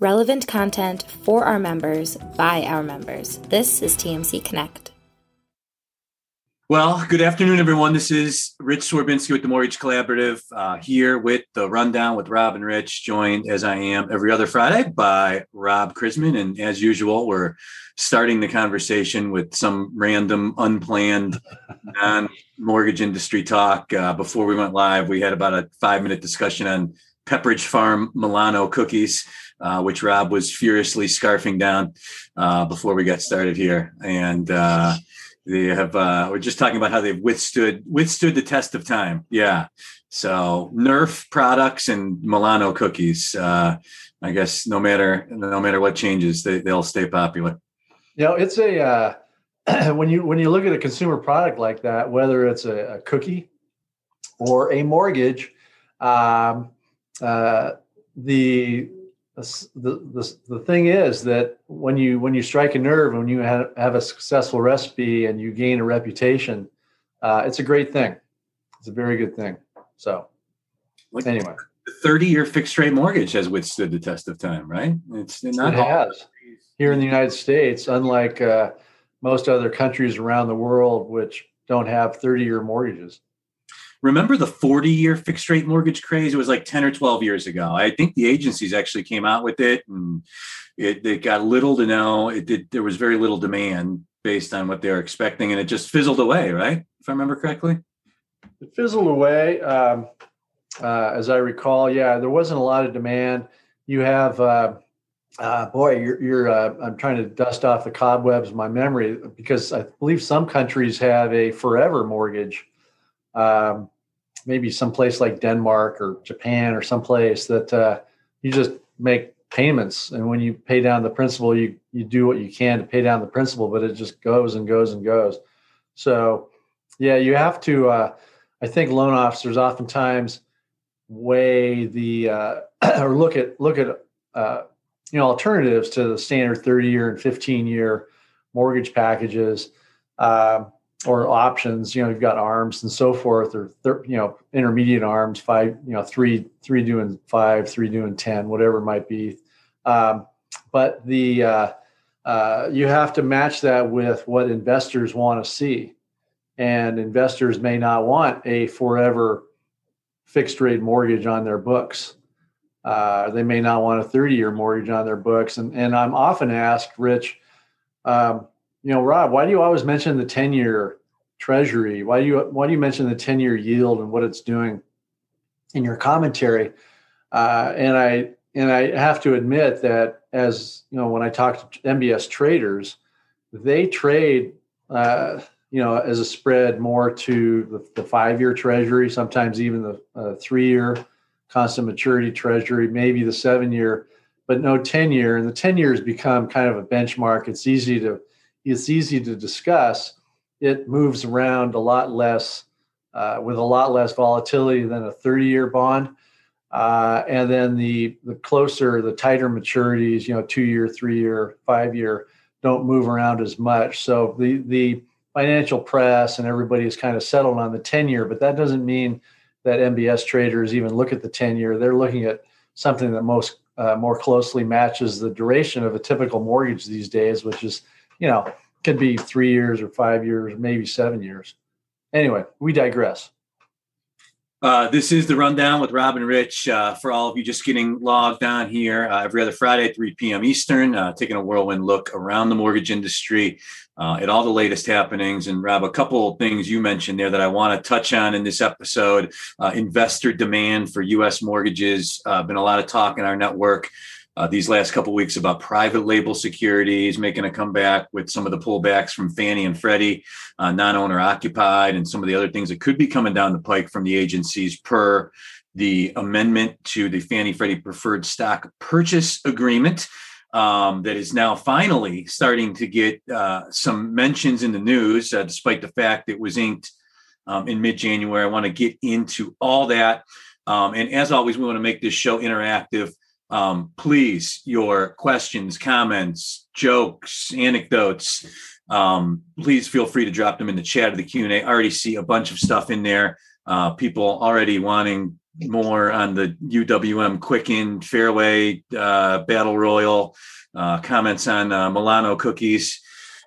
relevant content for our members by our members. This is TMC Connect. Well, good afternoon, everyone. This is Rich Swerbinsky with the Mortgage Collaborative uh, here with the Rundown with Rob and Rich, joined as I am every other Friday by Rob Chrisman. And as usual, we're starting the conversation with some random, unplanned, non mortgage industry talk. Uh, before we went live, we had about a five minute discussion on Pepperidge Farm Milano cookies. Uh, which Rob was furiously scarfing down uh, before we got started here, and uh, they have uh we're just talking about how they've withstood withstood the test of time. Yeah. So nerf products and milano cookies uh i guess no matter no matter what changes they, they'll stay popular. You know it's a uh when you when you look at a consumer product like that whether it's a, a cookie or a mortgage um uh the the, the, the thing is that when you when you strike a nerve when you have, have a successful recipe and you gain a reputation uh, it's a great thing. It's a very good thing. So anyway. the 30 year fixed rate mortgage has withstood the test of time right? It's not it has. Here in the united states unlike uh, most other countries around the world which don't have 30 year mortgages remember the 40 year fixed rate mortgage craze? It was like 10 or 12 years ago. I think the agencies actually came out with it and it, it got little to no, it did, there was very little demand based on what they were expecting and it just fizzled away, right? If I remember correctly. It fizzled away. Um, uh, as I recall, yeah, there wasn't a lot of demand. You have, uh, uh, boy, you're, you're uh, I'm trying to dust off the cobwebs of my memory because I believe some countries have a forever mortgage um, maybe someplace like Denmark or Japan or someplace that uh, you just make payments, and when you pay down the principal, you you do what you can to pay down the principal, but it just goes and goes and goes. So, yeah, you have to. Uh, I think loan officers oftentimes weigh the uh, or look at look at uh, you know alternatives to the standard 30 year and 15 year mortgage packages. Um, or options you know you've got arms and so forth or thir- you know intermediate arms five you know three three doing five three doing ten whatever it might be. Um, but the uh, uh, you have to match that with what investors want to see. And investors may not want a forever fixed rate mortgage on their books. Uh, they may not want a 30 year mortgage on their books. And, and i'm often asked rich um, you know, Rob, why do you always mention the 10 year treasury? Why do you why do you mention the 10 year yield and what it's doing in your commentary? Uh, and I and I have to admit that as you know, when I talk to MBS traders, they trade uh, you know as a spread more to the, the five year treasury, sometimes even the uh, three year constant maturity treasury, maybe the seven year, but no 10 year. And the 10 year has become kind of a benchmark. It's easy to it's easy to discuss. It moves around a lot less uh, with a lot less volatility than a 30 year bond. Uh, and then the the closer, the tighter maturities, you know, two year, three year, five year, don't move around as much. So the the financial press and everybody is kind of settled on the 10 year, but that doesn't mean that MBS traders even look at the 10 year. They're looking at something that most uh, more closely matches the duration of a typical mortgage these days, which is you know, could be three years or five years, maybe seven years. Anyway, we digress. Uh, this is the rundown with Rob and Rich. Uh, for all of you just getting logged on here uh, every other Friday at 3 p.m. Eastern, uh, taking a whirlwind look around the mortgage industry uh, at all the latest happenings. And Rob, a couple of things you mentioned there that I want to touch on in this episode uh, investor demand for U.S. mortgages. been a lot of talk in our network uh, these last couple weeks about private label securities making a comeback with some of the pullbacks from Fannie and Freddie, uh, non-owner occupied, and some of the other things that could be coming down the pike from the agencies per the amendment to the Fannie Freddie preferred stock purchase agreement. Um, that is now finally starting to get uh, some mentions in the news, uh, despite the fact it was inked um, in mid January. I want to get into all that. Um, and as always, we want to make this show interactive. Um, please, your questions, comments, jokes, anecdotes, um, please feel free to drop them in the chat of the Q&A. I already see a bunch of stuff in there. Uh, people already wanting more on the UWM Quicken Fairway uh, Battle Royal, uh, comments on uh, Milano cookies,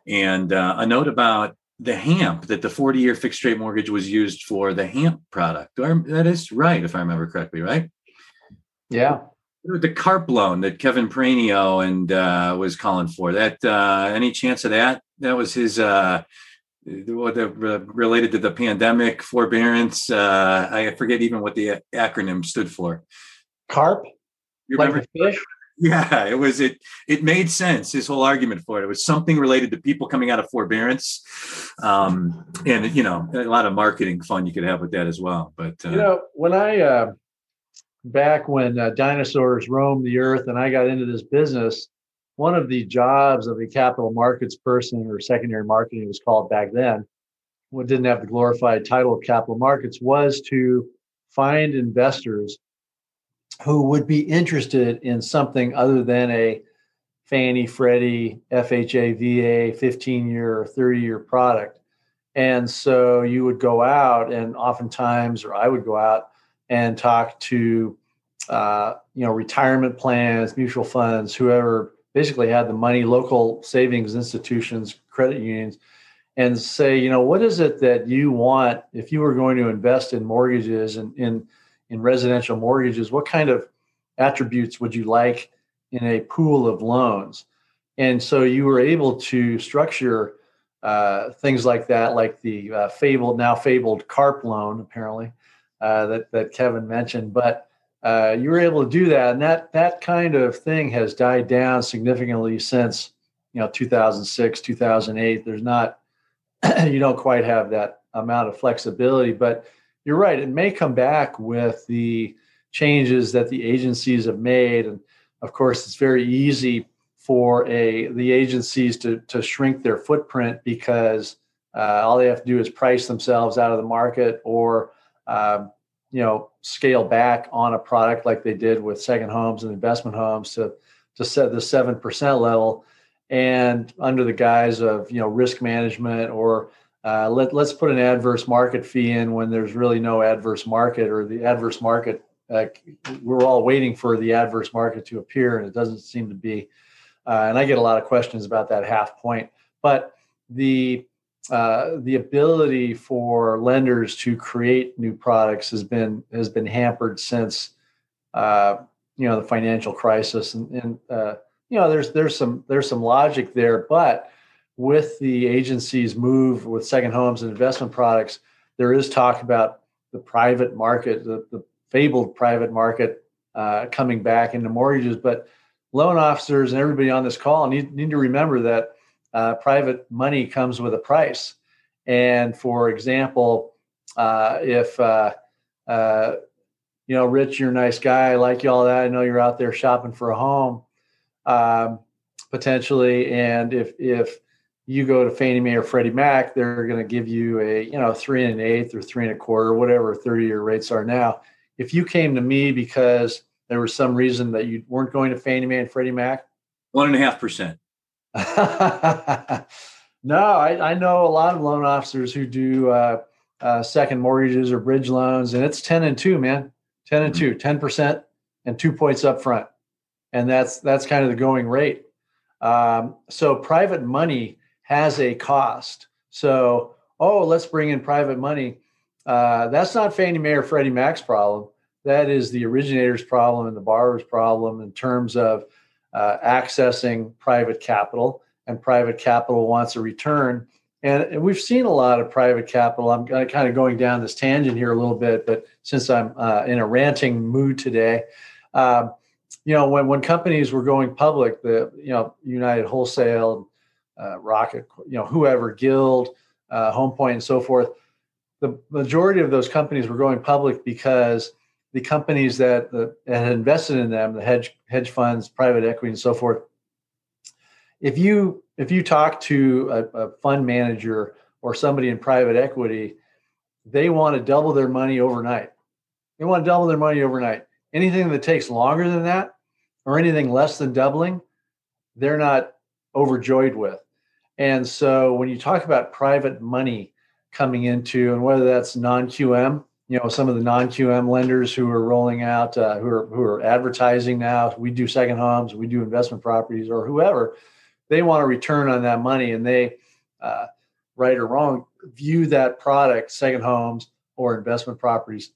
and uh, a note about the HAMP that the 40 year fixed rate mortgage was used for the HAMP product. That is right, if I remember correctly, right? Yeah. The carp loan that Kevin Peranio and uh, was calling for. That uh, any chance of that? That was his uh, related to the pandemic forbearance. Uh, I forget even what the acronym stood for. Carp. You like remember? fish. Yeah, it was it. It made sense. His whole argument for it. It was something related to people coming out of forbearance, um, and you know, a lot of marketing fun you could have with that as well. But uh, you know, when I uh, back when uh, dinosaurs roamed the earth, and I got into this business, one of the jobs of a capital markets person or secondary marketing was called back then, what didn't have the glorified title of capital markets, was to find investors who would be interested in something other than a Fannie, Freddie, FHA, VA 15 year or 30 year product. And so you would go out, and oftentimes, or I would go out and talk to, uh, you know, retirement plans, mutual funds, whoever basically had the money, local savings institutions, credit unions, and say, you know, what is it that you want if you were going to invest in mortgages and in in residential mortgages, what kind of attributes would you like in a pool of loans? And so you were able to structure uh, things like that, like the uh, fabled, now fabled CARP loan, apparently, uh, that, that Kevin mentioned. But uh, you were able to do that. And that, that kind of thing has died down significantly since, you know, 2006, 2008. There's not, you don't quite have that amount of flexibility, but you're right. It may come back with the changes that the agencies have made, and of course, it's very easy for a the agencies to to shrink their footprint because uh, all they have to do is price themselves out of the market or um, you know scale back on a product like they did with second homes and investment homes to to set the seven percent level. And under the guise of you know risk management or uh, let, let's put an adverse market fee in when there's really no adverse market or the adverse market uh, we're all waiting for the adverse market to appear and it doesn't seem to be uh, and i get a lot of questions about that half point. But the uh, the ability for lenders to create new products has been has been hampered since uh, you know the financial crisis and, and uh, you know there's there's some there's some logic there but with the agency's move with second homes and investment products, there is talk about the private market, the, the fabled private market uh, coming back into mortgages. But loan officers and everybody on this call need, need to remember that uh, private money comes with a price. And for example, uh, if uh, uh, you know, Rich, you're a nice guy. I like you all that. I know you're out there shopping for a home, um, potentially. And if if you go to Fannie Mae or Freddie Mac, they're going to give you a you know three and an eighth or three and a quarter, whatever 30 year rates are now. If you came to me because there was some reason that you weren't going to Fannie Mae and Freddie Mac, one and a half percent. no, I, I, know a lot of loan officers who do uh, uh, second mortgages or bridge loans, and it's 10 and two, man, 10 and mm-hmm. two, 10 percent and two points up front, and that's that's kind of the going rate. Um, so private money has a cost. So, oh, let's bring in private money. Uh, that's not Fannie Mae or Freddie Mac's problem. That is the originator's problem and the borrower's problem in terms of uh, accessing private capital, and private capital wants a return. And, and, we've seen a lot of private capital. I'm kind of going down this tangent here a little bit, but since I'm uh, in a ranting mood today, um, you know, when when companies were going public, the you know United Wholesale, uh, Rocket, you know, whoever, Guild, uh, Home Point, and so forth. The majority of those companies were going public because the companies that, that had invested in them, the hedge hedge funds, private equity, and so forth. If you if you talk to a, a fund manager or somebody in private equity, they want to double their money overnight. They want to double their money overnight. Anything that takes longer than that, or anything less than doubling, they're not overjoyed with. And so when you talk about private money coming into, and whether that's non QM, you know some of the non-QM lenders who are rolling out, uh, who are who are advertising now. We do second homes, we do investment properties, or whoever. They want a return on that money, and they, uh, right or wrong, view that product, second homes or investment properties,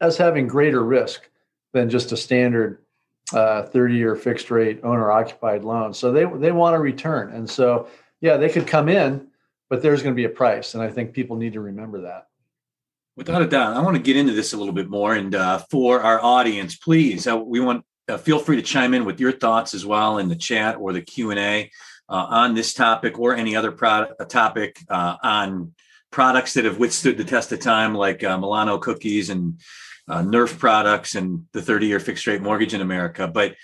as having greater risk than just a standard uh, 30 year fixed rate owner occupied loan. So they, they want a return. And so, yeah, they could come in, but there's going to be a price. And I think people need to remember that. Without a doubt, I want to get into this a little bit more. And uh, for our audience, please, uh, we want uh, feel free to chime in with your thoughts as well in the chat or the Q and A uh, on this topic or any other product topic uh, on products that have withstood the test of time, like Milano cookies and uh, Nerf products and the 30 year fixed rate mortgage in America. But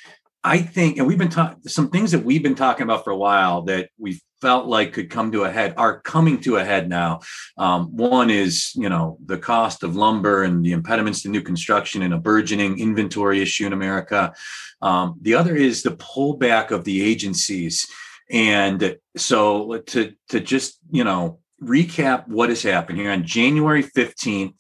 I think, and we've been talking, some things that we've been talking about for a while that we felt like could come to a head are coming to a head now. Um, one is, you know, the cost of lumber and the impediments to new construction and a burgeoning inventory issue in America. Um, the other is the pullback of the agencies. And so to, to just, you know, recap what has happened here on January 15th,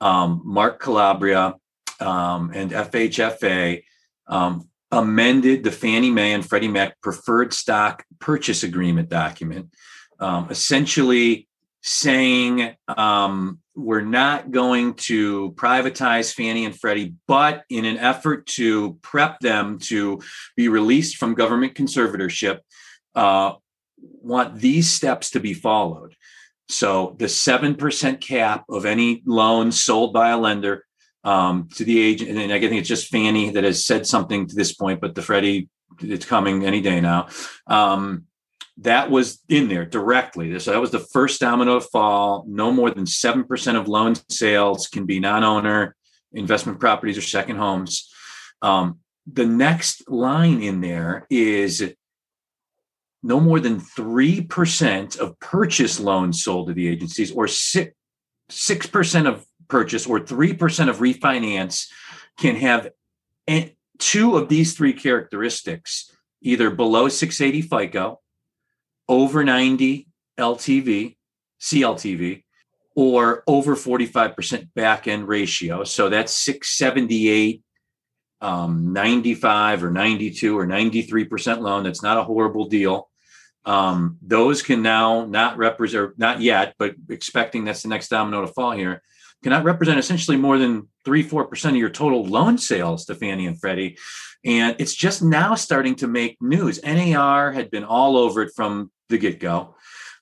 um, Mark Calabria um, and FHFA um, amended the Fannie Mae and Freddie Mac preferred stock purchase agreement document, um, essentially saying um, we're not going to privatize Fannie and Freddie, but in an effort to prep them to be released from government conservatorship, uh, want these steps to be followed. So the 7% cap of any loan sold by a lender um, to the agent, and I think it's just Fannie that has said something to this point, but the Freddie, it's coming any day now. Um, that was in there directly. So that was the first domino to fall. No more than 7% of loan sales can be non owner investment properties or second homes. Um, the next line in there is no more than 3% of purchase loans sold to the agencies or 6, 6% of purchase or 3% of refinance can have two of these three characteristics either below 680 FICO, over 90 LTV, CLTV, or over 45% back end ratio. So that's 678 um, 95 or 92 or 93% loan. That's not a horrible deal. Um, those can now not represent, not yet, but expecting that's the next domino to fall here, cannot represent essentially more than three, four percent of your total loan sales to Fannie and Freddie. And it's just now starting to make news. NAR had been all over it from the get go.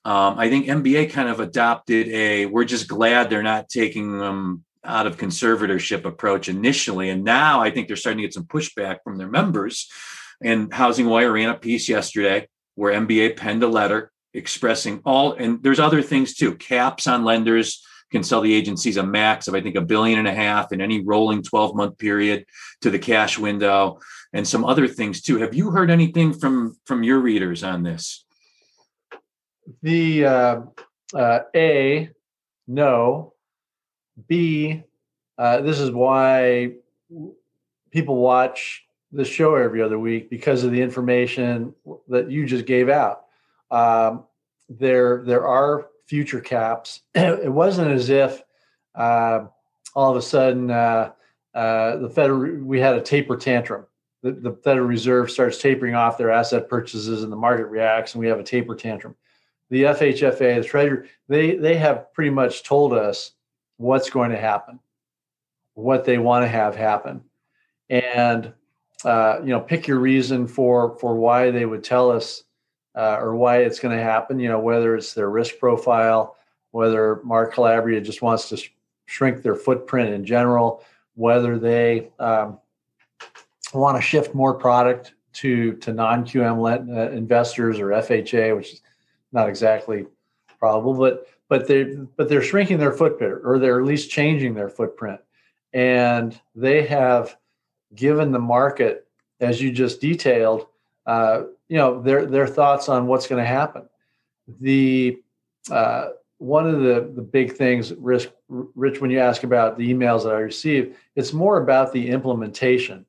Um, I think MBA kind of adopted a we're just glad they're not taking them out of conservatorship approach initially. And now I think they're starting to get some pushback from their members. And Housing Wire ran a piece yesterday where MBA penned a letter expressing all, and there's other things too. Caps on lenders can sell the agencies a max of, I think, a billion and a half in any rolling 12 month period to the cash window and some other things too. Have you heard anything from from your readers on this? The uh, uh, A, no. B, uh, this is why people watch the show every other week because of the information that you just gave out. Um, there, there are future caps. it wasn't as if uh, all of a sudden uh, uh, the Federal we had a taper tantrum. The, the, Federal Reserve starts tapering off their asset purchases, and the market reacts, and we have a taper tantrum. The FHFA, the Treasury, they they have pretty much told us what's going to happen, what they want to have happen, and uh, you know, pick your reason for for why they would tell us uh, or why it's going to happen. You know, whether it's their risk profile, whether Mark Calabria just wants to sh- shrink their footprint in general, whether they um, want to shift more product to to non QM uh, investors or FHA, which is not exactly probable, but but they but they're shrinking their footprint or they're at least changing their footprint, and they have given the market, as you just detailed, uh, you know their their thoughts on what's going to happen. The uh, one of the the big things, Rich, Rich, when you ask about the emails that I receive, it's more about the implementation.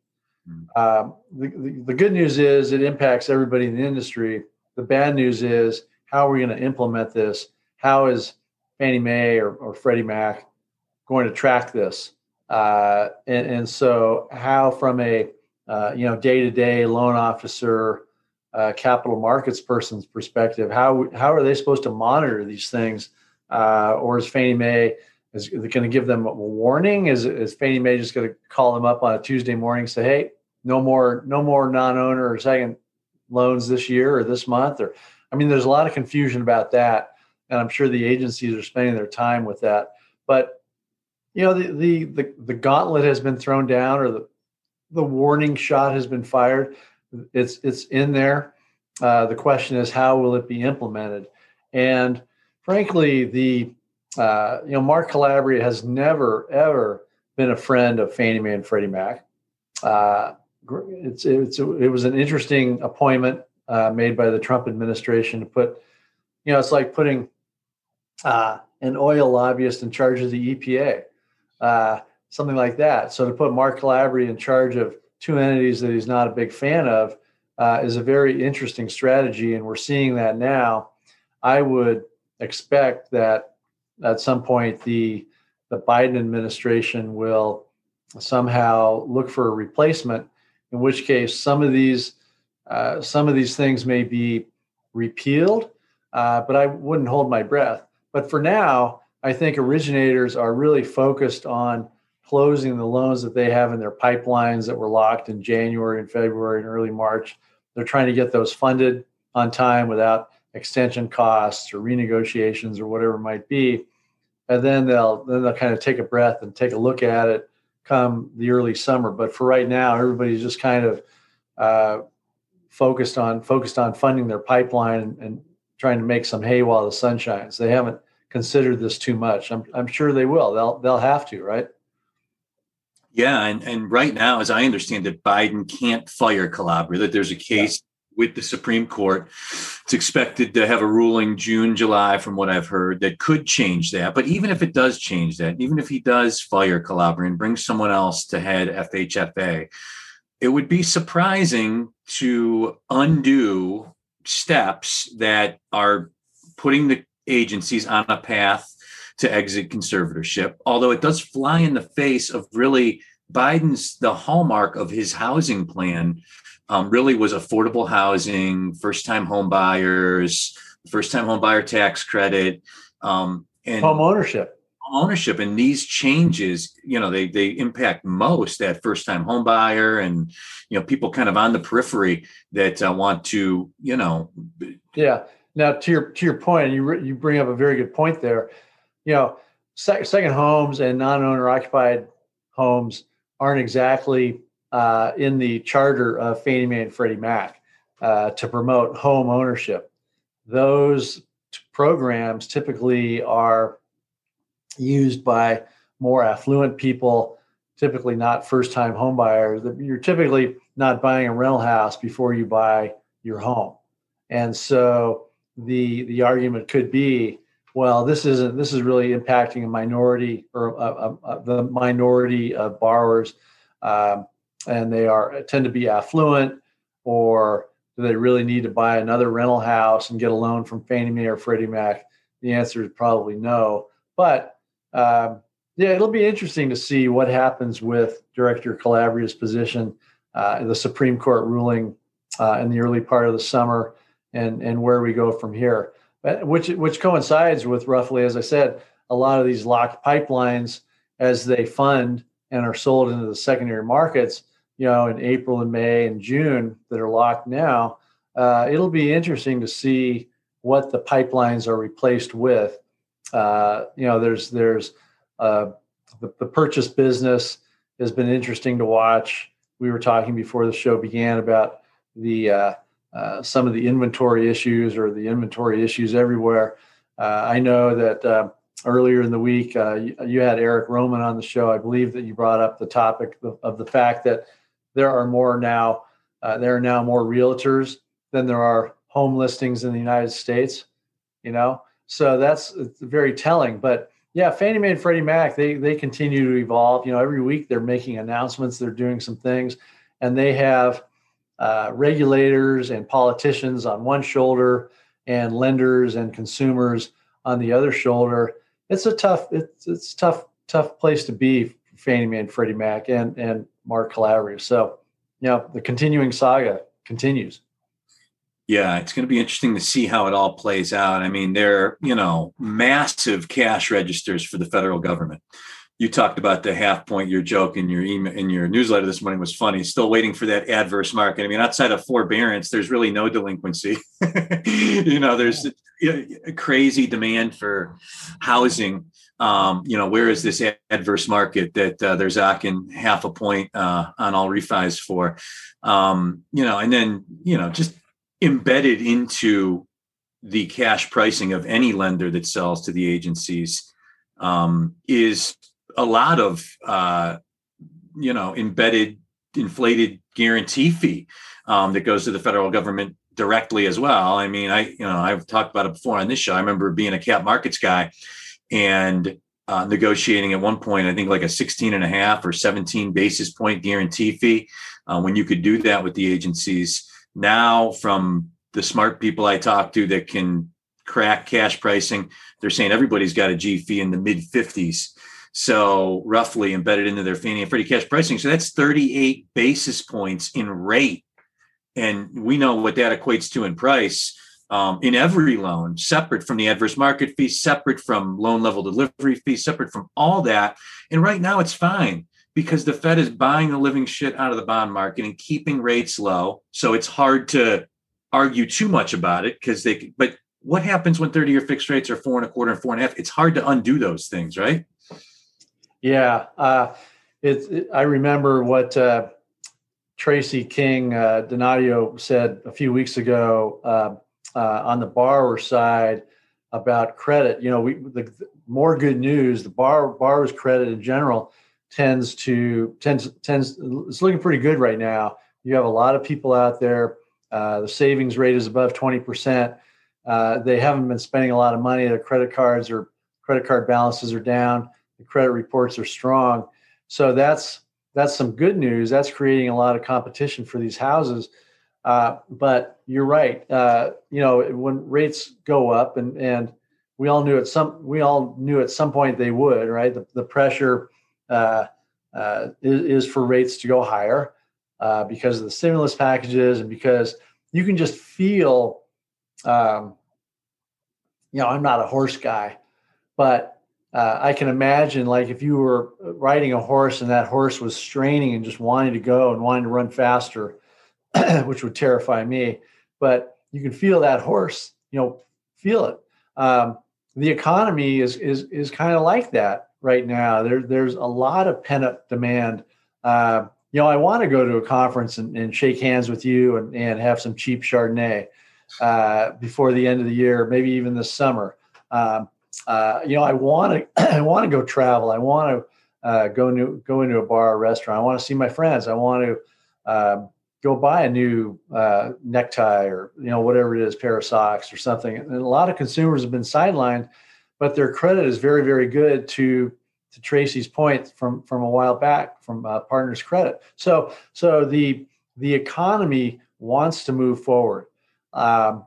Mm-hmm. Um, the, the, the good news is it impacts everybody in the industry. The bad news is how are we going to implement this? How is Fannie Mae or, or Freddie Mac going to track this. Uh, and, and so, how from a uh, you know day to day loan officer, uh, capital markets person's perspective, how how are they supposed to monitor these things? Uh, or is Fannie Mae is going to give them a warning? Is is Fannie Mae just going to call them up on a Tuesday morning and say, "Hey, no more no more non-owner or second loans this year or this month"? Or I mean, there's a lot of confusion about that, and I'm sure the agencies are spending their time with that. But you know, the the the, the gauntlet has been thrown down, or the the warning shot has been fired. It's it's in there. Uh, the question is, how will it be implemented? And frankly, the uh, you know Mark Calabria has never ever been a friend of Fannie Mae and Freddie Mac. Uh, it's it's it was an interesting appointment uh, made by the Trump administration to put, you know, it's like putting uh, an oil lobbyist in charge of the EPA, uh, something like that. So to put Mark Calabria in charge of two entities that he's not a big fan of uh, is a very interesting strategy, and we're seeing that now. I would expect that at some point the the Biden administration will somehow look for a replacement. In which case, some of these uh, some of these things may be repealed, uh, but I wouldn't hold my breath. But for now, I think originators are really focused on closing the loans that they have in their pipelines that were locked in January and February and early March. They're trying to get those funded on time without extension costs or renegotiations or whatever it might be. And then they'll then they'll kind of take a breath and take a look at it come the early summer. But for right now, everybody's just kind of uh, focused on focused on funding their pipeline and, and, trying to make some hay while the sun shines. They haven't considered this too much. I'm I'm sure they will. They'll they'll have to, right? Yeah, and, and right now, as I understand it, Biden can't fire Calabria. That there's a case yeah. with the Supreme Court. It's expected to have a ruling June, July, from what I've heard, that could change that. But even if it does change that, even if he does fire Calabria and bring someone else to head FHFA, it would be surprising to undo steps that are putting the agencies on a path to exit conservatorship, although it does fly in the face of really Biden's the hallmark of his housing plan um, really was affordable housing, first time home buyers, first time home buyer tax credit, um, and home ownership. Home Ownership and these changes, you know, they they impact most that first time home buyer and you know people kind of on the periphery that uh, want to, you know. Yeah. Now to your to your point, you you bring up a very good point there you know, sec- second homes and non-owner occupied homes aren't exactly uh, in the charter of Fannie Mae and Freddie Mac uh, to promote home ownership. Those t- programs typically are used by more affluent people, typically not first-time home buyers. You're typically not buying a rental house before you buy your home, and so the the argument could be well, this isn't. This is really impacting a minority or uh, uh, uh, the minority of borrowers, um, and they are tend to be affluent, or do they really need to buy another rental house and get a loan from Fannie Mae or Freddie Mac? The answer is probably no. But um, yeah, it'll be interesting to see what happens with Director Calabria's position, uh, the Supreme Court ruling in the early part of the summer, and and where we go from here which which coincides with roughly, as I said, a lot of these locked pipelines as they fund and are sold into the secondary markets. You know, in April and May and June that are locked now. Uh, it'll be interesting to see what the pipelines are replaced with. Uh, you know, there's there's uh, the, the purchase business has been interesting to watch. We were talking before the show began about the uh, some of the inventory issues or the inventory issues everywhere. Uh, I know that uh, earlier in the week uh, you, you, had Eric Roman on the show. I believe that you brought up the topic of, of the fact that there are more now uh, there are now more realtors than there are home listings in the United States. You know, so that's very telling. But yeah, Fannie Mae and Freddie Mac they they continue to evolve. You know, every week they're making announcements. They're doing some things, and they have uh, regulators and politicians on one shoulder and lenders and consumers on the other shoulder. It's a tough it's it's tough tough place to be for Fannie Mae and Freddie Mac and and Mark Calabria. So, you know, the continuing saga continues. Yeah, it's going to be interesting to see how it all plays out. I mean, they're, you know, massive cash registers for the federal government. You talked about the half point. Your joke in your email in your newsletter this morning was funny. Still waiting for that adverse market. I mean, outside of forbearance, there's really no delinquency. you know, there's a crazy demand for housing. Um, you know, where is this adverse market that uh, they're half a point uh, on all refis for? Um, you know, and then you know, just embedded into the cash pricing of any lender that sells to the agencies um, is a lot of uh, you know embedded inflated guarantee fee um, that goes to the federal government directly as well. I mean, I you know I've talked about it before on this show. I remember being a cap markets guy and uh, negotiating at one point, I think like a 16 and a half or 17 basis point guarantee fee uh, when you could do that with the agencies now from the smart people I talk to that can crack cash pricing, they're saying everybody's got a G fee in the mid 50s. So roughly embedded into their Fannie and Freddie cash pricing. So that's 38 basis points in rate. And we know what that equates to in price um, in every loan, separate from the adverse market fee, separate from loan level delivery fee, separate from all that. And right now it's fine because the Fed is buying the living shit out of the bond market and keeping rates low. So it's hard to argue too much about it because they, but what happens when 30 year fixed rates are four and a quarter and four and a half? It's hard to undo those things, right? Yeah. Uh, it's, it, I remember what uh, Tracy King uh, Donadio said a few weeks ago uh, uh, on the borrower side about credit. You know, we, the, the more good news, the bar, borrower's credit in general tends to tends tends it's looking pretty good right now. You have a lot of people out there. Uh, the savings rate is above twenty percent. They haven't been spending a lot of money. Their credit cards or credit card balances are down. The credit reports are strong. So that's that's some good news. That's creating a lot of competition for these houses. Uh, but you're right. Uh, you know, when rates go up, and and we all knew at some we all knew at some point they would. Right, the, the pressure uh, uh, is, is, for rates to go higher uh, because of the stimulus packages and because you can just feel. Um, you know, I'm not a horse guy, but uh, I can imagine like if you were riding a horse and that horse was straining and just wanting to go and wanting to run faster, which would terrify me. But you can feel that horse, you know, feel it. Um, the economy is is is kind of like that right now. There, there's a lot of pent up demand. Uh, you know, I want to go to a conference and, and shake hands with you and, and have some cheap Chardonnay uh, before the end of the year, maybe even this summer. Um, uh, you know, I want to, I want to go travel. I want to uh, go into go into a bar or restaurant. I want to see my friends. I want to um, go buy a new uh, necktie or you know whatever it is, pair of socks or something. And a lot of consumers have been sidelined but their credit is very, very good to to Tracy's point from from a while back from uh, Partners Credit. So so the the economy wants to move forward um,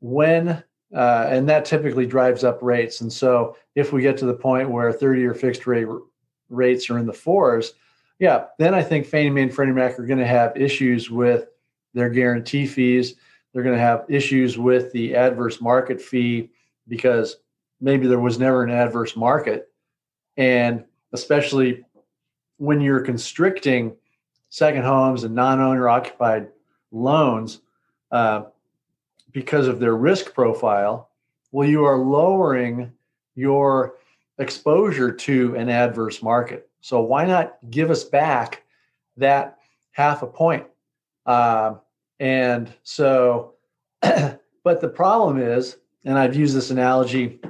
when uh, and that typically drives up rates. And so if we get to the point where 30 year fixed rate r- rates are in the fours, yeah, then I think Fannie Mae and Freddie Mac are going to have issues with their guarantee fees. They're going to have issues with the adverse market fee because maybe there was never an adverse market. And especially when you're constricting second homes and non owner occupied loans uh, because of their risk profile, well, you are lowering your exposure to an adverse market. So why not give us back that half a point? Uh, and so, but the problem is, and I've used this analogy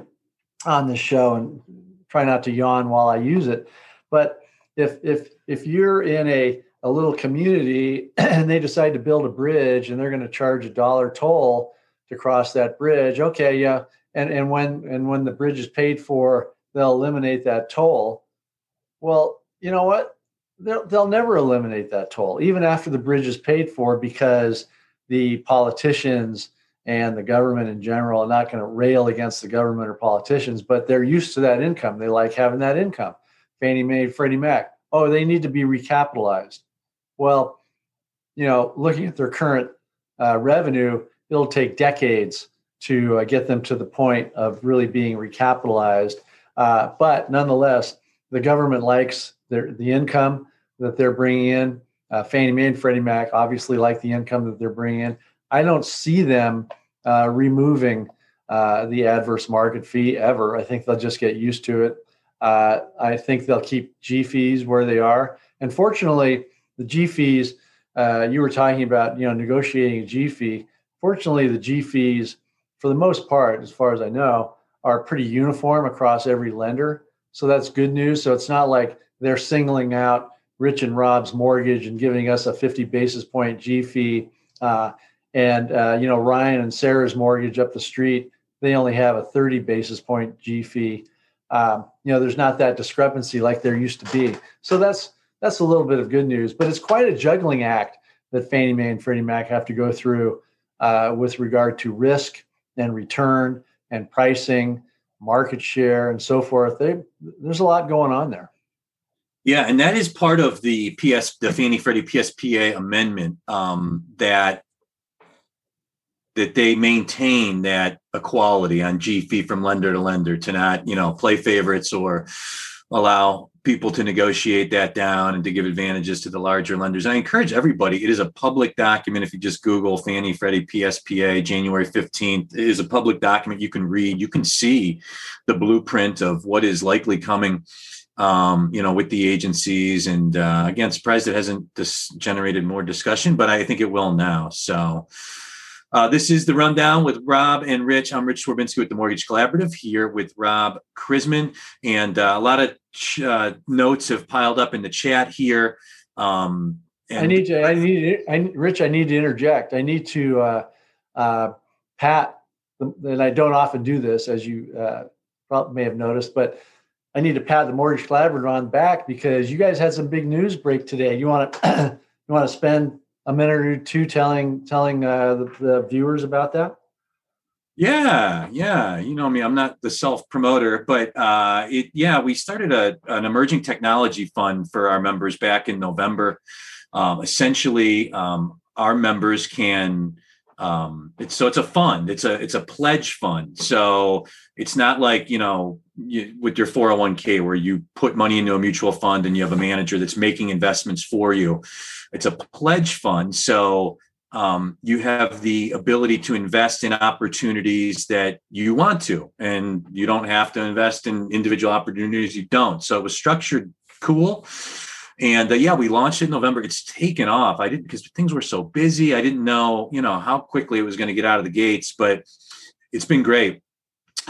on this show and try not to yawn while I use it. But if if if you're in a a little community and they decide to build a bridge and they're going to charge a dollar toll to cross that bridge, okay, yeah, and and when and when the bridge is paid for, they'll eliminate that toll. Well, you know what? They'll they'll never eliminate that toll, even after the bridge is paid for, because the politicians and the government in general are not going to rail against the government or politicians, but they're used to that income. They like having that income. Fannie Mae, Freddie Mac. Oh, they need to be recapitalized. Well, you know, looking at their current uh, revenue, it'll take decades to uh, get them to the point of really being recapitalized. Uh, but nonetheless, the government likes their, the income that they're bringing in. Uh, Fannie Mae and Freddie Mac obviously like the income that they're bringing in. I don't see them uh, removing uh, the adverse market fee ever. I think they'll just get used to it. I think they'll keep G fees where they are. And fortunately, the G fees, uh, you were talking about, you know, negotiating a G fee. Fortunately, the G fees, for the most part, as far as I know, are pretty uniform across every lender. So that's good news. So it's not like they're singling out Rich and Rob's mortgage and giving us a 50 basis point G fee. Uh, and, uh, you know, Ryan and Sarah's mortgage up the street, they only have a 30 basis point G fee. Um, you know, there's not that discrepancy like there used to be. So that's that's a little bit of good news, but it's quite a juggling act that Fannie Mae and Freddie Mac have to go through uh, with regard to risk and return and pricing, market share, and so forth. They, there's a lot going on there. Yeah, and that is part of the PS, the Fannie Freddie PSPA amendment um, that that they maintain that equality on G fee from lender to lender to not, you know, play favorites or allow people to negotiate that down and to give advantages to the larger lenders. And I encourage everybody, it is a public document. If you just Google Fannie Freddie PSPA January 15th, it is a public document you can read. You can see the blueprint of what is likely coming. Um, you know, with the agencies, and uh, again, surprised it hasn't dis- generated more discussion, but I think it will now. So, uh, this is the rundown with Rob and Rich. I'm Rich Swerbinsky with the Mortgage Collaborative here with Rob Chrisman. And uh, a lot of ch- uh, notes have piled up in the chat here. Um, and I need to, I need, I, Rich, I need to interject. I need to uh, uh, pat, and I don't often do this, as you uh, probably may have noticed, but I need to pat the Mortgage Collaborative on the back because you guys had some big news break today. You want to, you want to spend a minute or two telling telling uh, the, the viewers about that? Yeah, yeah. You know me, I'm not the self promoter, but uh, it, yeah, we started a, an emerging technology fund for our members back in November. Um, essentially, um, our members can um, it's so it's a fund it's a it's a pledge fund so it's not like you know you, with your 401k where you put money into a mutual fund and you have a manager that's making investments for you it's a pledge fund so um, you have the ability to invest in opportunities that you want to and you don't have to invest in individual opportunities you don't so it was structured cool and uh, yeah, we launched it in November. It's taken off. I didn't because things were so busy. I didn't know, you know, how quickly it was going to get out of the gates, but it's been great.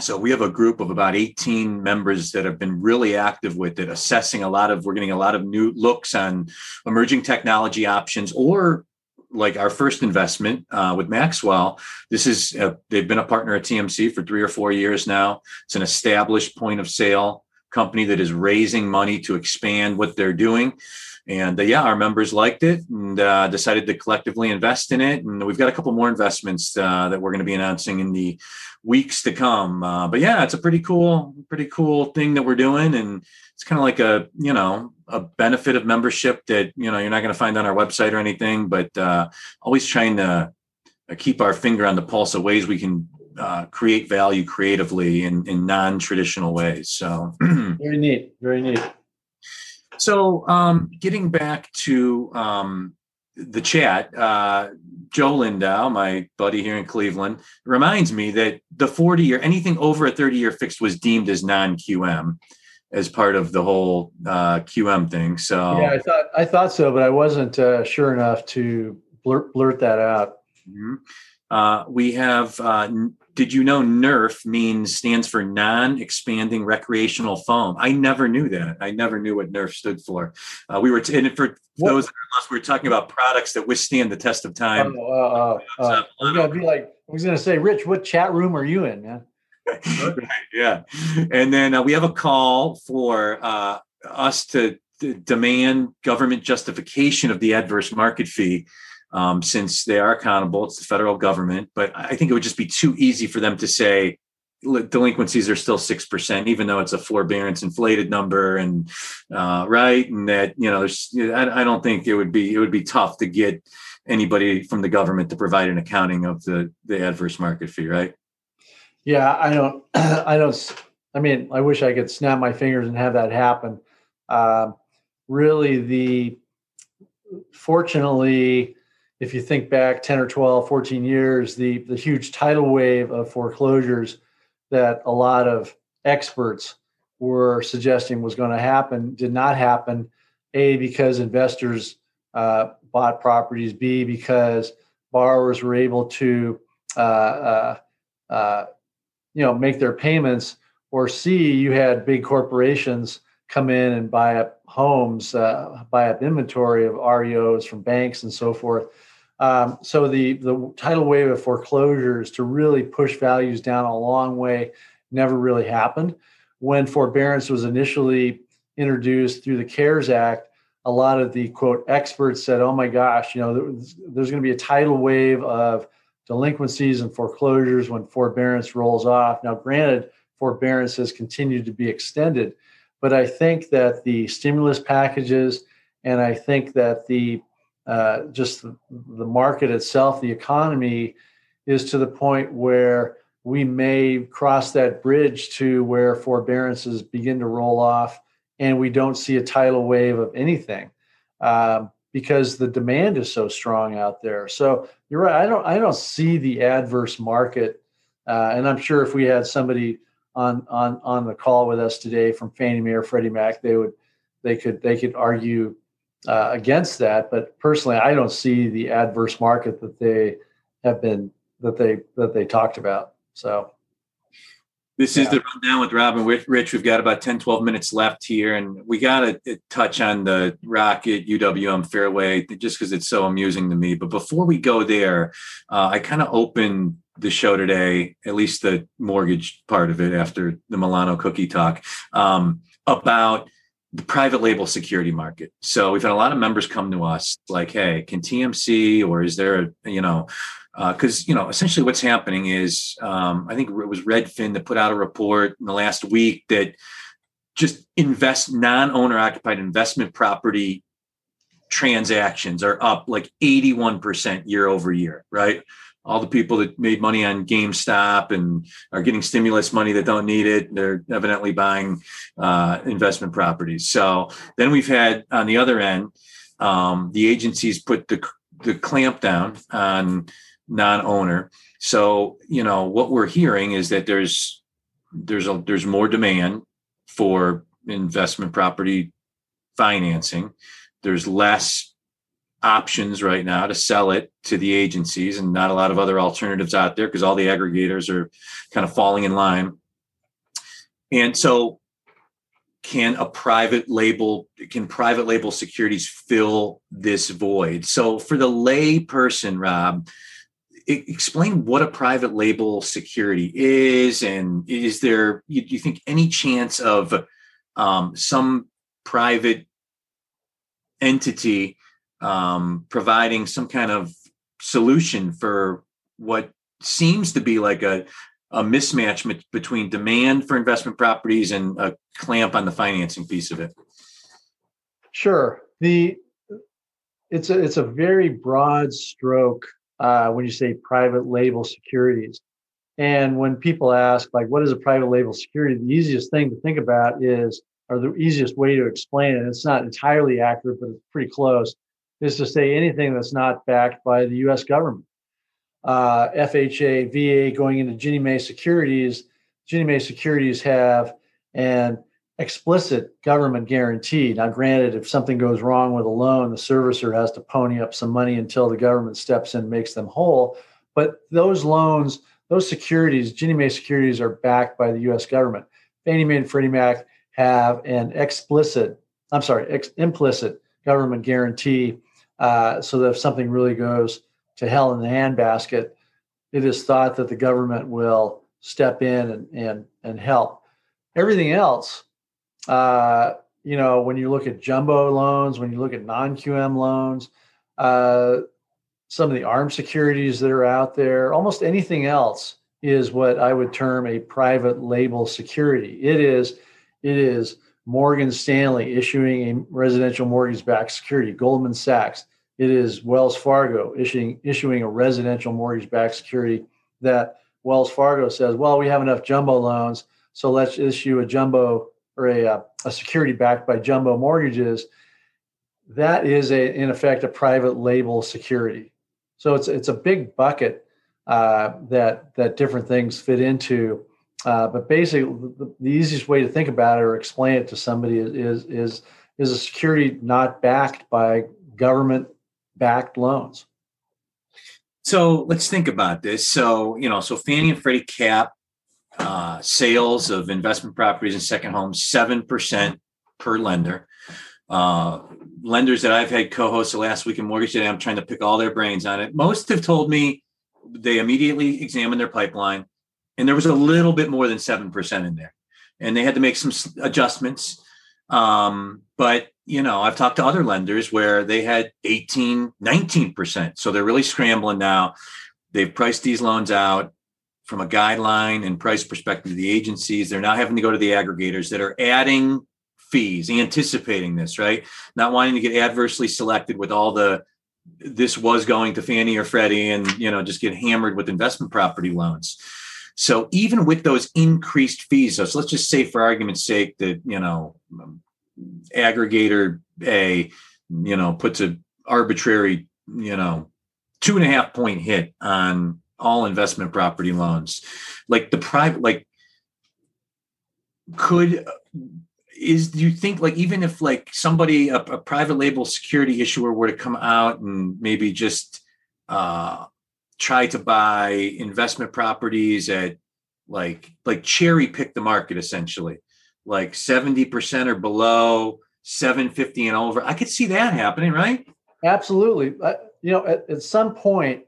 So we have a group of about 18 members that have been really active with it, assessing a lot of, we're getting a lot of new looks on emerging technology options or like our first investment uh, with Maxwell. This is, a, they've been a partner at TMC for three or four years now. It's an established point of sale company that is raising money to expand what they're doing. And uh, yeah, our members liked it and uh, decided to collectively invest in it. And we've got a couple more investments uh, that we're going to be announcing in the weeks to come. Uh, but yeah, it's a pretty cool, pretty cool thing that we're doing. And it's kind of like a, you know, a benefit of membership that, you know, you're not going to find on our website or anything, but uh, always trying to uh, keep our finger on the pulse of ways we can uh, create value creatively in, in non-traditional ways. So very neat, very neat. So um, getting back to um, the chat, uh, Joe Lindau, my buddy here in Cleveland, reminds me that the 40 year, anything over a 30 year fixed was deemed as non-QM as part of the whole uh, QM thing. So yeah, I thought I thought so, but I wasn't uh, sure enough to blurt, blurt that out. Mm-hmm. Uh, we have uh, did you know NERF means stands for non-expanding recreational foam? I never knew that. I never knew what NERF stood for. Uh, we were t- and for what? those we were talking about products that withstand the test of time. Oh, uh, uh, uh, I'm gonna be like, I was gonna say, Rich, what chat room are you in, man? yeah, and then uh, we have a call for uh, us to d- demand government justification of the adverse market fee um, since they are accountable. It's the federal government, but I think it would just be too easy for them to say, delinquencies are still six percent, even though it's a forbearance inflated number, and uh, right, and that you know, there's I, I don't think it would be it would be tough to get anybody from the government to provide an accounting of the the adverse market fee, right? Yeah, I don't, I don't. I mean, I wish I could snap my fingers and have that happen. Uh, really, the fortunately, if you think back 10 or 12, 14 years, the the huge tidal wave of foreclosures that a lot of experts were suggesting was going to happen did not happen. A because investors uh, bought properties. B because borrowers were able to uh, uh, uh you know make their payments. Or C you had big corporations come in and buy up homes, uh, buy up inventory of REOs from banks and so forth. Um, so the the tidal wave of foreclosures to really push values down a long way never really happened. When forbearance was initially introduced through the CARES Act, a lot of the quote experts said, "Oh my gosh, you know, there's, there's going to be a tidal wave of delinquencies and foreclosures when forbearance rolls off." Now, granted, forbearance has continued to be extended, but I think that the stimulus packages and I think that the uh, just the, the market itself, the economy, is to the point where we may cross that bridge to where forbearances begin to roll off and we don't see a tidal wave of anything um, because the demand is so strong out there. So you're right. I don't I don't see the adverse market, uh, and I'm sure if we had somebody on on on the call with us today from Fannie Mae or Freddie Mac, they would they could they could argue uh, against that. But personally, I don't see the adverse market that they have been that they that they talked about. So this yeah. is the rundown with Rob and Rich. We've got about 10, 12 minutes left here, and we got to uh, touch on the Rocket UWM fairway just because it's so amusing to me. But before we go there, uh, I kind of opened the show today, at least the mortgage part of it after the Milano cookie talk, um, about private label security market. So we've had a lot of members come to us like, hey, can TMC or is there a, you know, because, uh, you know, essentially what's happening is um, I think it was Redfin that put out a report in the last week that just invest non owner occupied investment property transactions are up like 81% year over year, right? All the people that made money on GameStop and are getting stimulus money that don't need it, they're evidently buying uh, investment properties. So then we've had on the other end, um, the agencies put the the clamp down on non-owner. So you know what we're hearing is that there's there's a there's more demand for investment property financing. There's less options right now to sell it to the agencies and not a lot of other alternatives out there because all the aggregators are kind of falling in line. And so can a private label can private label securities fill this void? So for the lay person, Rob, explain what a private label security is and is there you, you think any chance of um, some private entity um, providing some kind of solution for what seems to be like a, a mismatch between demand for investment properties and a clamp on the financing piece of it. Sure. The it's a it's a very broad stroke uh, when you say private label securities. And when people ask, like, what is a private label security? The easiest thing to think about is, or the easiest way to explain it, it's not entirely accurate, but it's pretty close, is to say anything that's not backed by the US government. Uh, FHA, VA going into Ginnie Mae securities, Ginnie Mae securities have an explicit government guarantee. Now, granted, if something goes wrong with a loan, the servicer has to pony up some money until the government steps in and makes them whole. But those loans, those securities, Ginnie Mae securities are backed by the US government. Fannie Mae and Freddie Mac have an explicit, I'm sorry, ex- implicit government guarantee uh, so that if something really goes to hell in the handbasket, it is thought that the government will step in and and, and help. Everything else, uh, you know, when you look at jumbo loans, when you look at non-QM loans, uh, some of the armed securities that are out there, almost anything else is what I would term a private label security. It is it is Morgan Stanley issuing a residential mortgage-backed security, Goldman Sachs. It is Wells Fargo issuing issuing a residential mortgage-backed security that Wells Fargo says, well, we have enough jumbo loans, so let's issue a jumbo or a, uh, a security backed by jumbo mortgages. That is a in effect a private label security. So it's it's a big bucket uh, that that different things fit into. Uh, but basically, the, the, easiest way to think about it or explain it to somebody is is is a security not backed by government backed loans. So let's think about this. So you know, so Fannie and Freddie cap uh, sales of investment properties and second homes seven percent per lender. Uh, lenders that I've had co-host the last week in Mortgage Today, I'm trying to pick all their brains on it. Most have told me they immediately examine their pipeline and there was a little bit more than 7% in there. And they had to make some adjustments. Um, but you know i've talked to other lenders where they had 18 19% so they're really scrambling now. They've priced these loans out from a guideline and price perspective to the agencies. They're now having to go to the aggregators that are adding fees anticipating this right? Not wanting to get adversely selected with all the this was going to Fannie or Freddie and you know just get hammered with investment property loans. So even with those increased fees, so let's just say for argument's sake that you know aggregator A, you know, puts a arbitrary, you know, two and a half point hit on all investment property loans. Like the private, like could is do you think like even if like somebody a, a, private label security issuer were to come out and maybe just uh try to buy investment properties at like like cherry pick the market essentially like 70% or below 750 and over i could see that happening right absolutely I, you know at, at some point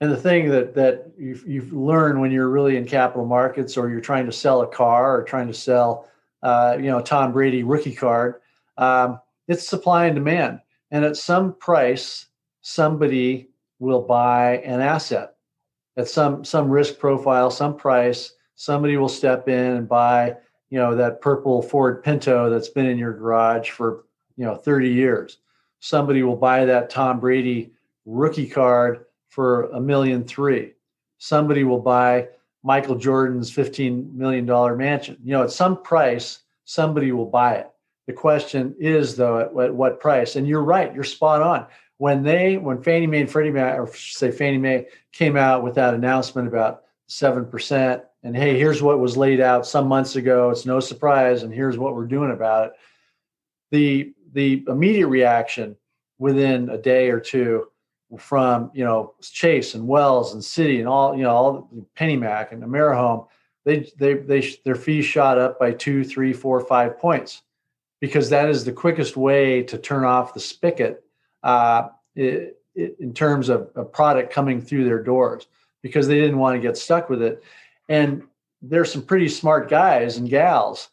and the thing that that you've, you've learned when you're really in capital markets or you're trying to sell a car or trying to sell uh, you know, Tom Brady rookie card. Um, it's supply and demand. And at some price, somebody will buy an asset at some some risk profile, some price. Somebody will step in and buy, you know, that purple Ford Pinto that's been in your garage for you know 30 years. Somebody will buy that Tom Brady rookie card for a million three. Somebody will buy Michael Jordan's $15 million mansion. You know, at some price, somebody will buy it. The question is, though, at, at what price? And you're right, you're spot on. When they, when Fannie Mae and Freddie Mae, or say Fannie Mae, came out with that announcement about seven percent, and hey, here's what was laid out some months ago. It's no surprise, and here's what we're doing about it. The the immediate reaction within a day or two from you know Chase and Wells and Citi and all you know all PennyMac and AmeriHome, they they they their fees shot up by two, three, four, five points because that is the quickest way to turn off the spigot uh, it, it, in terms of a product coming through their doors because they didn't want to get stuck with it. And there's some pretty smart guys and gals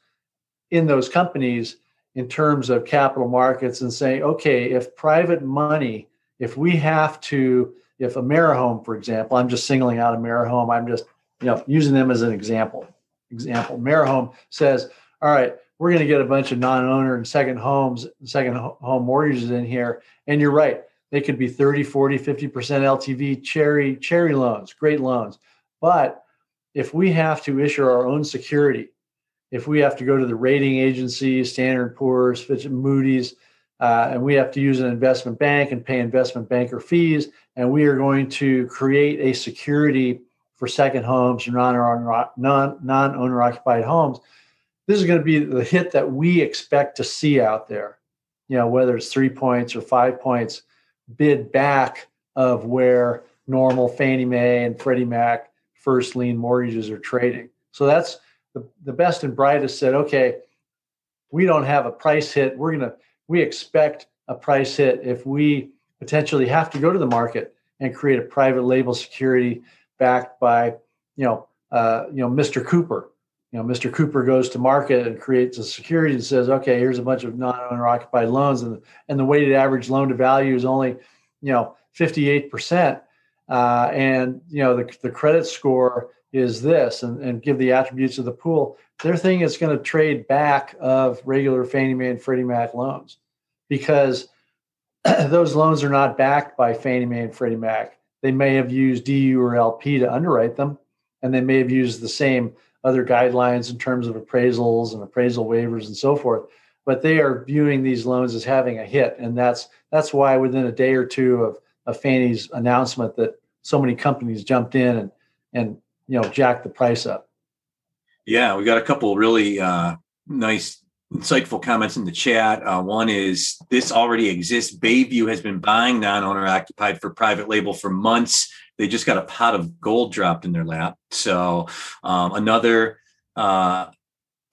in those companies in terms of capital markets and saying, okay, if private money if we have to, if AmeriHome, for example, I'm just singling out AmeriHome, I'm just you know using them as an example. Example, AmeriHome says, all right, we're going to get a bunch of non-owner and second homes, second home mortgages in here, and you're right, they could be 30, 40, 50% LTV cherry cherry loans, great loans, but if we have to issue our own security, if we have to go to the rating agencies, Standard Poor's, Fitch, Moody's, uh, and we have to use an investment bank and pay investment banker fees. And we are going to create a security for second homes or non-owner, non non owner occupied homes. This is going to be the hit that we expect to see out there. You know, whether it's three points or five points, bid back of where normal Fannie Mae and Freddie Mac first lien mortgages are trading. So that's the, the best and brightest said, okay, we don't have a price hit. We're going to we expect a price hit if we potentially have to go to the market and create a private label security backed by, you know, uh, you know, Mr. Cooper. You know, Mr. Cooper goes to market and creates a security and says, okay, here's a bunch of non-owner occupied loans, and and the weighted average loan to value is only, you know, 58 percent, uh, and you know the the credit score is this and, and give the attributes of the pool, they're thinking it's going to trade back of regular Fannie Mae and Freddie Mac loans because those loans are not backed by Fannie Mae and Freddie Mac. They may have used DU or LP to underwrite them, and they may have used the same other guidelines in terms of appraisals and appraisal waivers and so forth. But they are viewing these loans as having a hit, and that's that's why within a day or two of, of Fannie's announcement that so many companies jumped in and and you know jacked the price up. Yeah, we got a couple really uh, nice, insightful comments in the chat. Uh, one is this already exists. Bayview has been buying non-owner occupied for private label for months. They just got a pot of gold dropped in their lap. So um, another uh,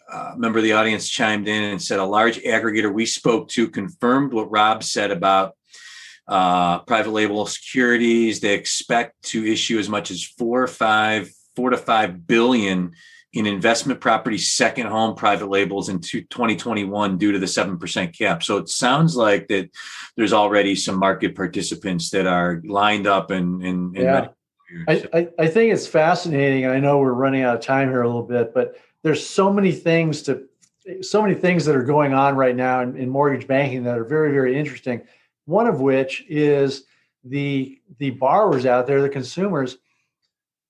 uh, member of the audience chimed in and said a large aggregator we spoke to confirmed what Rob said about uh, private label securities. They expect to issue as much as four or five, four to five billion in investment property second home private labels in 2021 due to the 7% cap. So it sounds like that there's already some market participants that are lined up and, and, yeah. I, I, I think it's fascinating. I know we're running out of time here a little bit, but there's so many things to so many things that are going on right now in, in mortgage banking that are very, very interesting. One of which is the the borrowers out there, the consumers,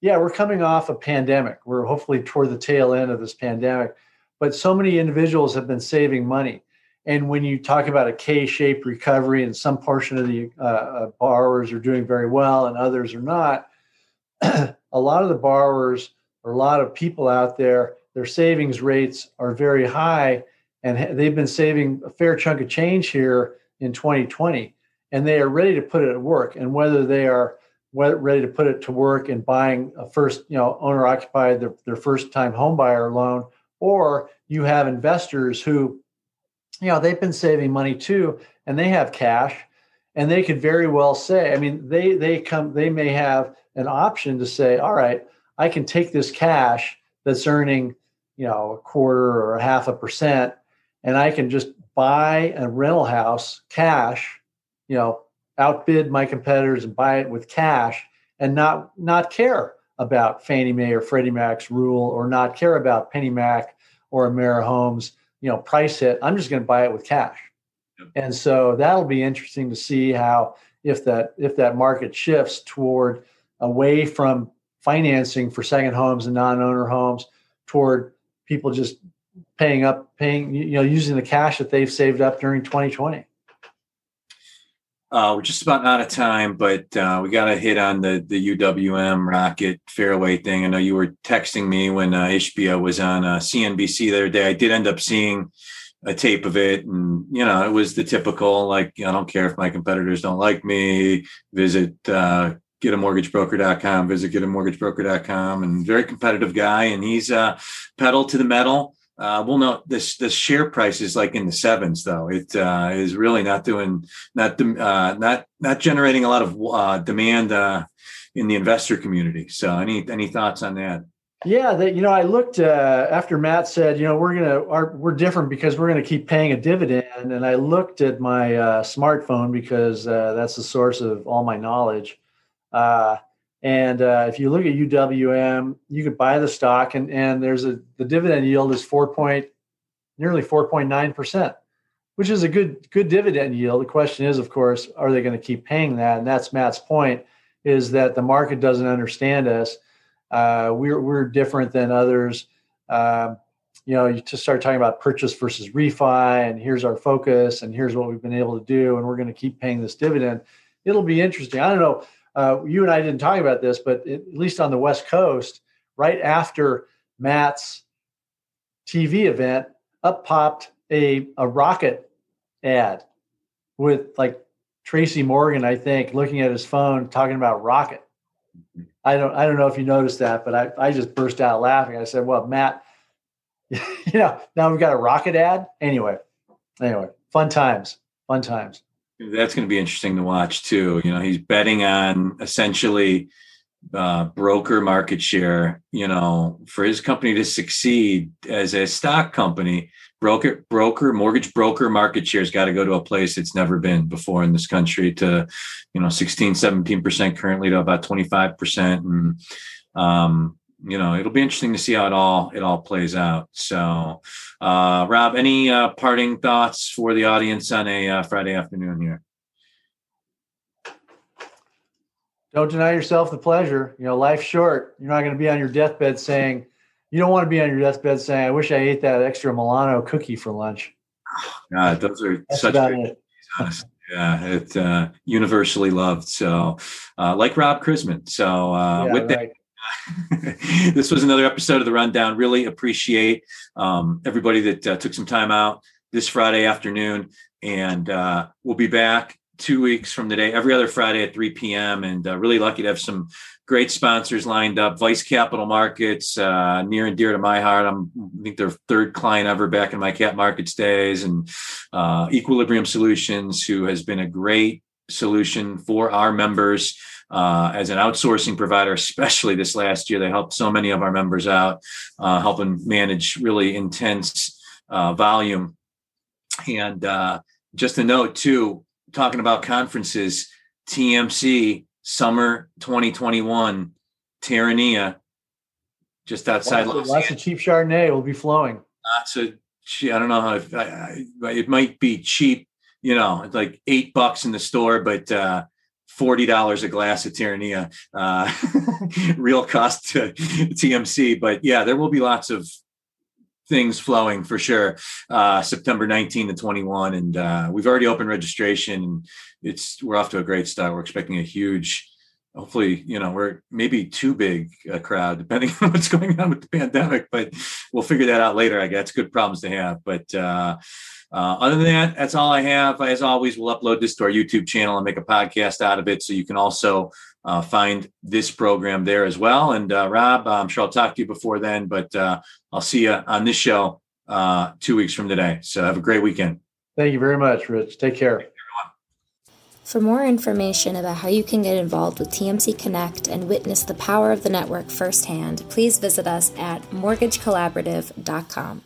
yeah, we're coming off a pandemic. We're hopefully toward the tail end of this pandemic, but so many individuals have been saving money. And when you talk about a K-shaped recovery, and some portion of the uh, uh borrowers are doing very well, and others are not, a lot of the borrowers or a lot of people out there, their savings rates are very high, and they've been saving a fair chunk of change here in 2020, and they are ready to put it at work. And whether they are ready to put it to work in buying a first, you know, owner occupied their, their first time home buyer loan, or you have investors who, you know, they've been saving money too, and they have cash, and they could very well say, I mean, they they come, they may have an option to say, all right, I can take this cash that's earning, you know, a quarter or a half a percent, and I can just buy a rental house cash, you know, outbid my competitors and buy it with cash and not not care about Fannie Mae or Freddie Mac's rule or not care about PennyMac or AmeriHome's, you know, price hit. I'm just going to buy it with cash. Yep. And so that'll be interesting to see how if that if that market shifts toward away from financing for second homes and non-owner homes toward people just paying up paying you know using the cash that they've saved up during 2020 uh, we're just about out of time, but uh, we got to hit on the the UWM Rocket Fairway thing. I know you were texting me when uh, Ishbia was on uh, CNBC the other day. I did end up seeing a tape of it, and you know, it was the typical like, I don't care if my competitors don't like me. Visit uh, getamortgagebroker.com. Visit getamortgagebroker.com, and very competitive guy, and he's uh, pedal to the metal uh, well, no, this the share price is like in the sevens, though. It uh, is really not doing not uh, not not generating a lot of uh, demand uh, in the investor community. So, any any thoughts on that? Yeah, that you know, I looked uh, after Matt said, you know, we're gonna our, we're different because we're gonna keep paying a dividend, and I looked at my smartphone because that's the source of all my knowledge. And uh, if you look at UWM, you could buy the stock, and and there's a the dividend yield is four point, nearly four point nine percent, which is a good good dividend yield. The question is, of course, are they going to keep paying that? And that's Matt's point, is that the market doesn't understand us. Uh, we're we're different than others. Um, you know, you just start talking about purchase versus refi, and here's our focus, and here's what we've been able to do, and we're going to keep paying this dividend. It'll be interesting. I don't know uh, you and I didn't talk about this, but at least on the West Coast, right after Matt's TV event, up popped a, a rocket ad with like Tracy Morgan, I think, looking at his phone talking about rocket. I don't I don't know if you noticed that, but I, I just burst out laughing. I said, Well, Matt, you know, now we've got a rocket ad. Anyway, anyway, fun times. Fun times. That's going to be interesting to watch too. You know, he's betting on essentially uh, broker market share. You know, for his company to succeed as a stock company, broker broker mortgage broker market share has got to go to a place it's never been before in this country to you know 16 17% currently to about 25% and um you know, it'll be interesting to see how it all it all plays out. So, uh, Rob, any uh, parting thoughts for the audience on a uh, Friday afternoon here? Don't deny yourself the pleasure. You know, life's short. You're not going to be on your deathbed saying, you don't want to be on your deathbed saying, I wish I ate that extra Milano cookie for lunch. God, those are That's such great it. Yeah, it's uh, universally loved. So, uh, like Rob Chrisman. So, uh, yeah, with right. that, this was another episode of the Rundown. Really appreciate um, everybody that uh, took some time out this Friday afternoon. And uh, we'll be back two weeks from today, every other Friday at 3 p.m. And uh, really lucky to have some great sponsors lined up. Vice Capital Markets, uh, near and dear to my heart. I'm, I think their third client ever back in my cap markets days, and uh, Equilibrium Solutions, who has been a great solution for our members. Uh, as an outsourcing provider, especially this last year, they helped so many of our members out, uh, helping manage really intense uh, volume. And just a note too, talking about conferences, TMC summer 2021, Terranea, just outside lots, of, lots of cheap Chardonnay will be flowing. Lots of, I don't know how if, I, I, it might be cheap, you know, it's like eight bucks in the store, but uh, forty dollars a glass of Terranea, uh, real cost to TMC. But yeah, there will be lots of things flowing for sure. Uh, September 19 to 21, and uh, we've already opened registration. It's we're off to a great start. We're expecting a huge, hopefully, you know, we're maybe too big a crowd depending on what's going on with the pandemic, but we'll figure that out later. I guess good problems to have, but. Uh, uh, other than that, that's all I have. As always, we'll upload this to our YouTube channel and make a podcast out of it. So you can also uh, find this program there as well. And uh, Rob, I'm sure I'll talk to you before then, but uh, I'll see you on this show uh, two weeks from today. So have a great weekend. Thank you very much, Rich. Take care. For more information about how you can get involved with TMC Connect and witness the power of the network firsthand, please visit us at mortgagecollaborative.com.